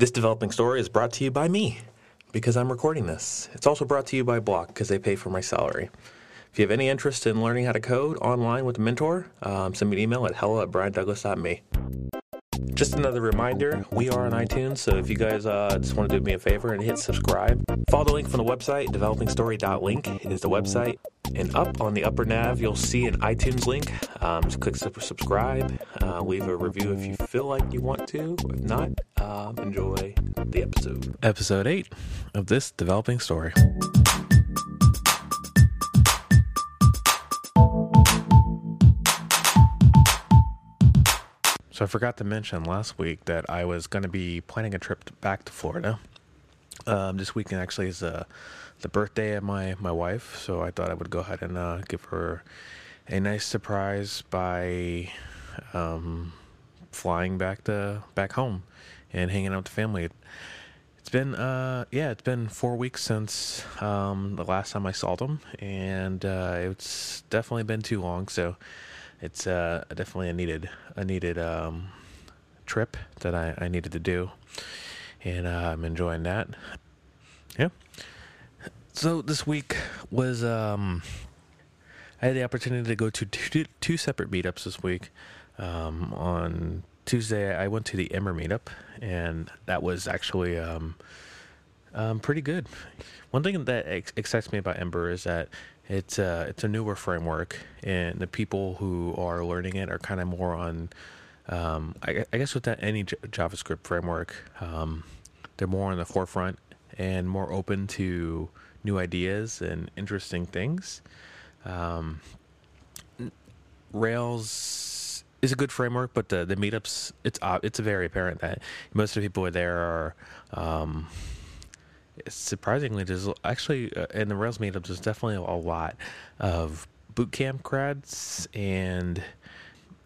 This developing story is brought to you by me because I'm recording this. It's also brought to you by Bloc because they pay for my salary. If you have any interest in learning how to code online with a mentor, um, send me an email at hello at briandouglas.me. Just another reminder, we are on iTunes, so if you guys uh, just want to do me a favor and hit subscribe, follow the link from the website, developingstory.link is the website. And up on the upper nav, you'll see an iTunes link. Um, just click subscribe, uh, leave a review if you feel like you want to. If not, um, enjoy the episode. Episode 8 of this developing story. So I forgot to mention last week that I was going to be planning a trip back to Florida. Um, this weekend actually is uh, the birthday of my, my wife, so I thought I would go ahead and uh, give her a nice surprise by um, flying back to back home and hanging out with the family. It's been uh, yeah, it's been four weeks since um, the last time I saw them, and uh, it's definitely been too long. So it's uh, definitely a needed a needed um, trip that I, I needed to do, and uh, I'm enjoying that. Yeah. So this week was um, I had the opportunity to go to two, two separate meetups this week. Um, on Tuesday, I went to the Ember meetup, and that was actually um, um, pretty good. One thing that ex- excites me about Ember is that it's a it's a newer framework, and the people who are learning it are kind of more on. Um, I, I, guess with that any J- JavaScript framework, um, they're more on the forefront and more open to new ideas and interesting things. Um, Rails is a good framework, but the the meetups it's uh, it's very apparent that most of the people there are um, surprisingly, there's actually uh, in the Rails meetups, there's definitely a lot of bootcamp grads and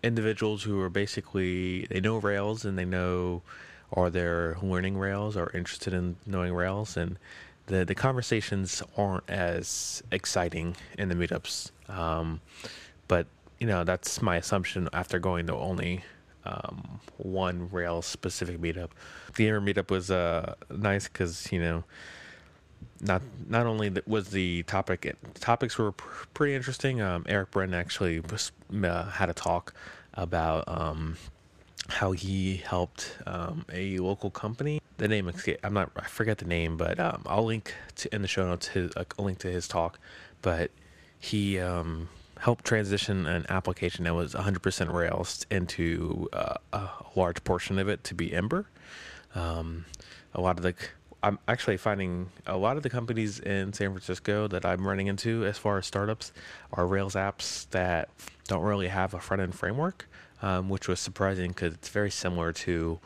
individuals who are basically they know Rails and they know or they're learning Rails or interested in knowing Rails and the the conversations aren't as exciting in the meetups. Um, but you know that's my assumption after going to only um, one Rails specific meetup. The Ember meetup was uh, nice because you know not not only was the topic topics were pr- pretty interesting. Um, Erik Bryn actually was, uh, had a talk about um, how he helped um, a local company. The name I'm not I forget the name, but um, I'll link to, in the show notes his, a link to his talk. But he um, helped transition an application that was 100% Rails into uh, a large portion of it to be Ember. Um, a lot of the I'm actually finding a lot of the companies in San Francisco that I'm running into as far as startups are Rails apps that don't really have a front end framework, um, which was surprising because it's very similar to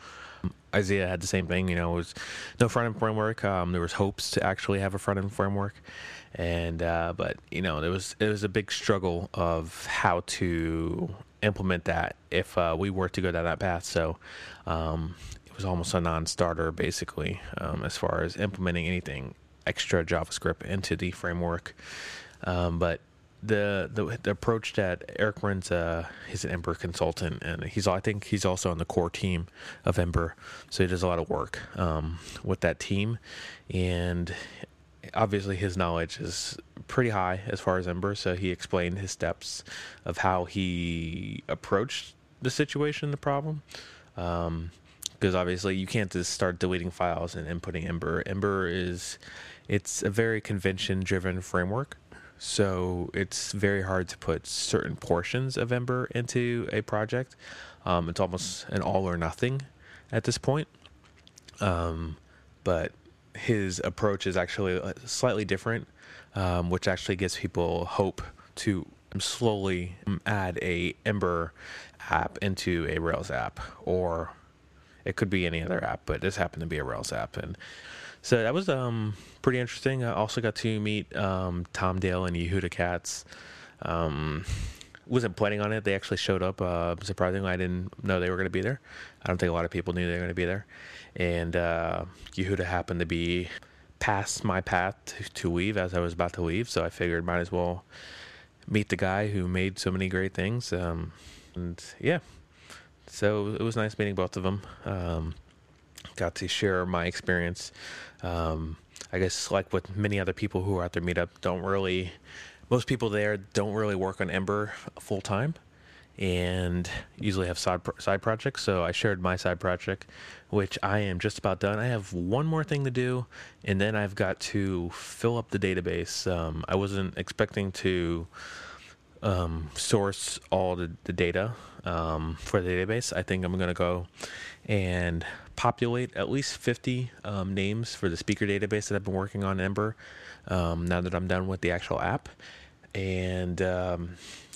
Isaiah had the same thing. You know, it was no front end framework. Um, there was hopes to actually have a front end framework, and uh, but you know, there was it was a big struggle of how to implement that if uh, we were to go down that path. So um, it was almost a non-starter basically um, as far as implementing anything extra JavaScript into the framework. Um, but the, the, the approach that Erik runs, uh, he's an Ember consultant, and he's I think he's also on the core team of Ember, so he does a lot of work um, with that team, and obviously his knowledge is pretty high as far as Ember. So he explained his steps of how he approached the situation, the problem. Um, because obviously you can't just start deleting files and inputting Ember. Ember is it's a very convention driven framework. So it's very hard to put certain portions of Ember into a project. Um, it's almost an all or nothing at this point. Um, but his approach is actually uh, slightly different, um, which actually gives people hope to slowly add a Ember app into a Rails app or it could be any other app, but this happened to be a Rails app, and so that was um, pretty interesting. I also got to meet um, Tom Dale and Yehuda Katz. Um, wasn't planning on it. They actually showed up. Uh, surprisingly, I didn't know they were going to be there. I don't think a lot of people knew they were going to be there. And uh, Yehuda happened to be past my path to, leave as I was about to leave, so I figured might as well meet the guy who made so many great things. Um, and yeah, so it was nice meeting both of them. Um, got to share my experience. Um, I guess like with many other people who are at their meetup, don't really, most people there don't really work on Ember full time and usually have side pro- side projects. So I shared my side project, which I am just about done. I have one more thing to do, and then I've got to fill up the database. Um, I wasn't expecting to um, source all the, the data um, for the database. I think I'm going to go and populate at least 50 um, names for the speaker database that I've been working on Ember. Um, now that I'm done with the actual app, and um,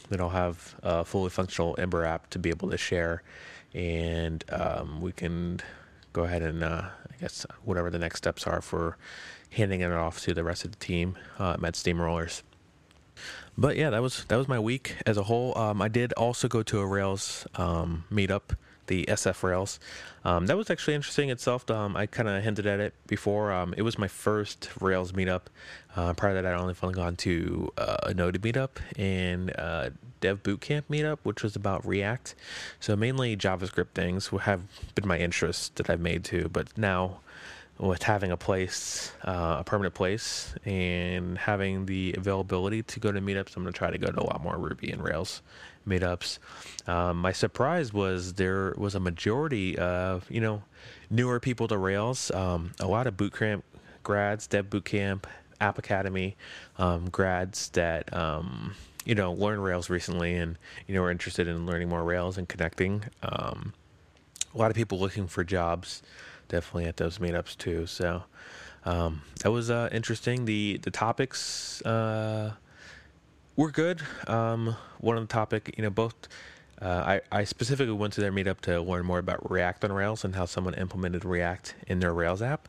then I'll have a fully functional Ember app to be able to share, and um, we can go ahead and uh, I guess whatever the next steps are for handing it off to the rest of the team uh, at Steamrollers. But yeah, that was that was my week as a whole. Um, I did also go to a Rails um, meetup the SF Rails. Um, that was actually interesting itself. Um, I kind of hinted at it before. Um, it was my first Rails meetup. Uh, prior to that, I'd only gone to uh, a Node meetup and uh, Dev Bootcamp meetup, which was about React. So mainly JavaScript things have been my interest that I've made too. But now, with having a place, uh, a permanent place, and having the availability to go to meetups, I'm going to try to go to a lot more Ruby and Rails meetups. Um, my surprise was there was a majority of you know newer people to Rails. Um, a lot of bootcamp grads, Dev Bootcamp, App Academy um, grads that um, you know learned Rails recently and you know are interested in learning more Rails and connecting. Um, a lot of people looking for jobs, definitely at those meetups too. So um, that was uh, interesting. The the topics. Uh, we're good. Um, one of the topic, you know, both. Uh, I, I specifically went to their meetup to learn more about React on Rails and how someone implemented React in their Rails app.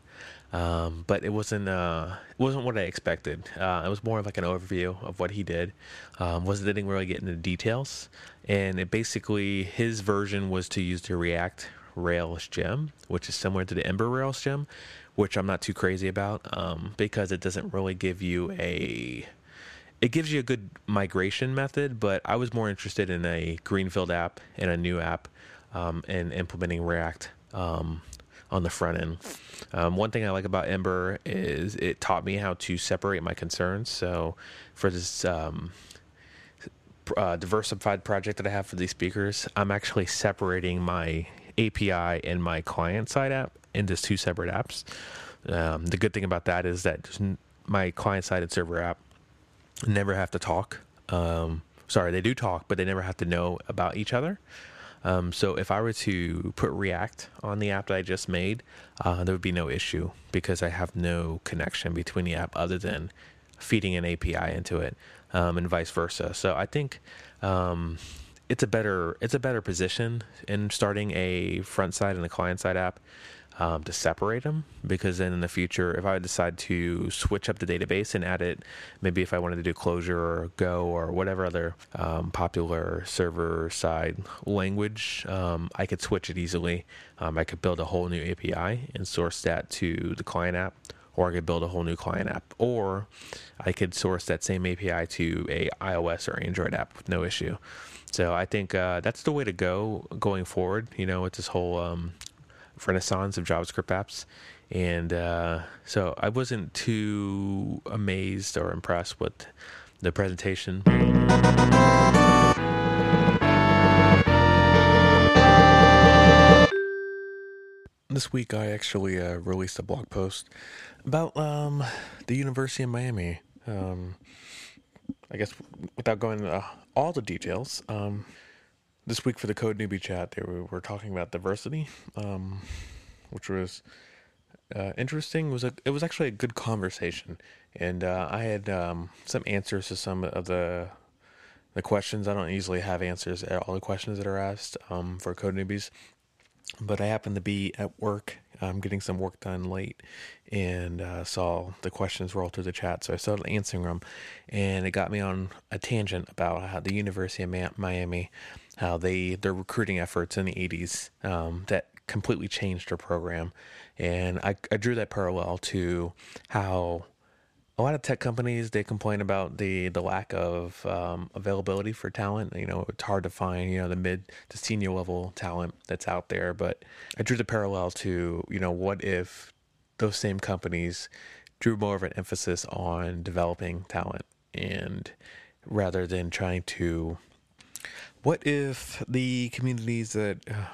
Um, but it wasn't uh, it wasn't what I expected. Uh, it was more of like an overview of what he did. Um, was didn't really get into details, and it basically his version was to use the React Rails gem, which is similar to the Ember Rails gem, which I'm not too crazy about um, because it doesn't really give you a it gives you a good migration method, but I was more interested in a greenfield app and a new app um, and implementing React um, on the front end. Um, one thing I like about Ember is it taught me how to separate my concerns. So for this um, uh, diversified project that I have for these speakers, I'm actually separating my API and my client side app into two separate apps. Um, the good thing about that is that my client side and server app never have to talk. Um, sorry, they do talk, but they never have to know about each other. Um, so if I were to put React on the app that I just made, uh, there would be no issue because I have no connection between the app other than feeding an API into it, um, and vice versa. So I think um, it's a better it's a better position in starting a front side and a client side app um, to separate them because then in the future, if I decide to switch up the database and add it, maybe if I wanted to do Clojure or Go or whatever other um, popular server side language, um, I could switch it easily. Um, I could build a whole new API and source that to the client app. Or I could build a whole new client app, or I could source that same API to a iOS or Android app with no issue. So I think uh, that's the way to go going forward. You know, with this whole um, renaissance of JavaScript apps. And uh, so I wasn't too amazed or impressed with the presentation. This week, I actually uh, released a blog post about um, the University of Miami. Um, I guess without going into all the details, um, this week for the Code Newbie chat, they were, were talking about diversity, um, which was uh, interesting. It was a it was actually a good conversation, and uh, I had um, some answers to some of the the questions. I don't usually have answers to all the questions that are asked um, for Code Newbies, but I happened to be at work. I'm getting some work done late, and uh, saw the questions roll through the chat. So I started answering them, and it got me on a tangent about how the University of Miami how they their recruiting efforts in the 80s um, that completely changed their program and I, I drew that parallel to how a lot of tech companies they complain about the the lack of um, availability for talent. You know, it's hard to find you know the mid to senior level talent that's out there. But I drew the parallel to you know what if those same companies drew more of an emphasis on developing talent and rather than trying to what if the communities that uh,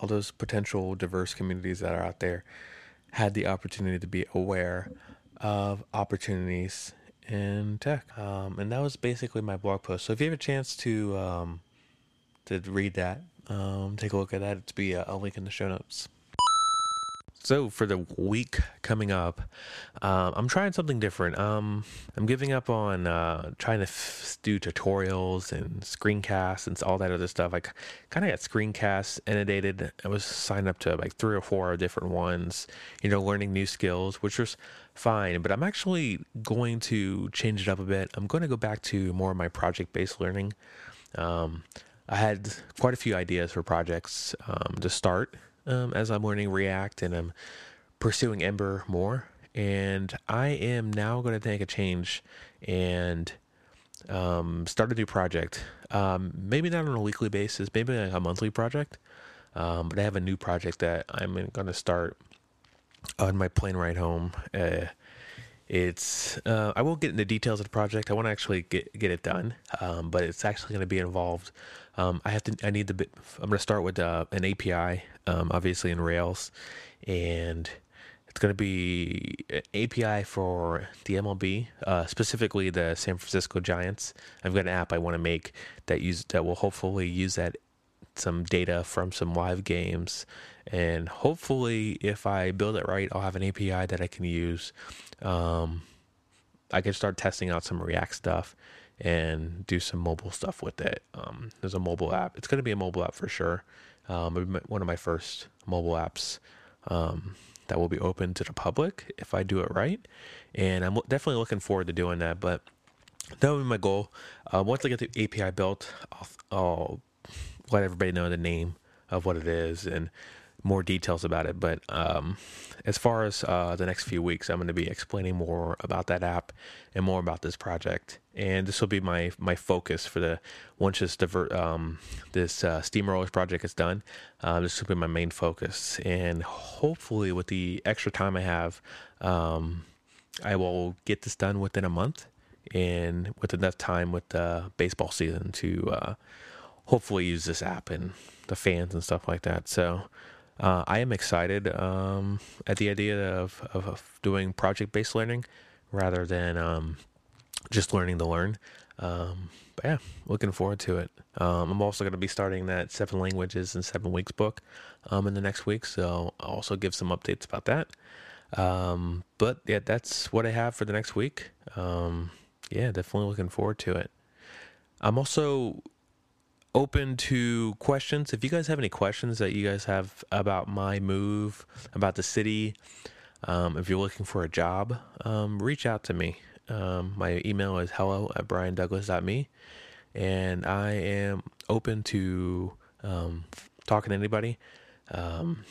all those potential diverse communities that are out there had the opportunity to be aware of opportunities in tech. Um, and that was basically my blog post. So if you have a chance to um, to read that, um, take a look at that. It's be a, a link in the show notes. So for the week coming up, um, I'm trying something different. Um, I'm giving up on uh, trying to f- do tutorials and screencasts and all that other stuff. I kind of got screencasts inundated. I was signed up to like three or four different ones. You know, learning new skills, which was fine. But I'm actually going to change it up a bit. I'm going to go back to more of my project-based learning. Um, I had quite a few ideas for projects um, to start um, as I'm learning React and I'm pursuing Ember more. And I am now going to take a change and um, start a new project. Um, maybe not on a weekly basis, maybe like a monthly project. Um, but I have a new project that I'm going to start on my plane ride home. Uh, it's uh, I won't get into details of the project. I want to actually get get it done, um, but it's actually going to be involved. Um, I have to. I need the. Bit, I'm going to start with uh, an API, um, obviously in Rails, and it's going to be an API for the MLB, uh, specifically the San Francisco Giants. I've got an app I want to make that use that will hopefully use that some data from some live games. And hopefully, if I build it right, I'll have an API that I can use. Um, I can start testing out some React stuff and do some mobile stuff with it. Um, there's a mobile app. It's going to be a mobile app for sure. Um, one of my first mobile apps um, that will be open to the public if I do it right. And I'm definitely looking forward to doing that. But that would be my goal. Uh, once I get the API built, I'll, I'll let everybody know the name of what it is and more details about it. But um, as far as uh, the next few weeks, I'm going to be explaining more about that app and more about this project. And this will be my my focus for the once this divert um, this uh, Steamrollers project is done. Uh, this will be my main focus, and hopefully, with the extra time I have, um, I will get this done within a month, and with enough time with the baseball season to uh, hopefully use this app and the fans and stuff like that. So uh, I am excited um, at the idea of, of, of doing project based learning rather than um, just learning to learn. Um, but yeah, looking forward to it. Um, I'm also going to be starting that seven languages in seven weeks book um, in the next week, so I'll also give some updates about that. Um, but yeah, that's what I have for the next week. yeah, definitely looking forward to it. I'm also open to questions. If you guys have any questions that you guys have about my move, about the city, um, if you're looking for a job, um, reach out to me. Um, my email is hello at briandouglas.me, and I am open to um, talking to anybody. Um,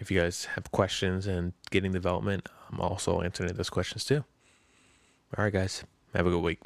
if you guys have questions and getting development, I'm also answering those questions too. All right, guys, have a good week.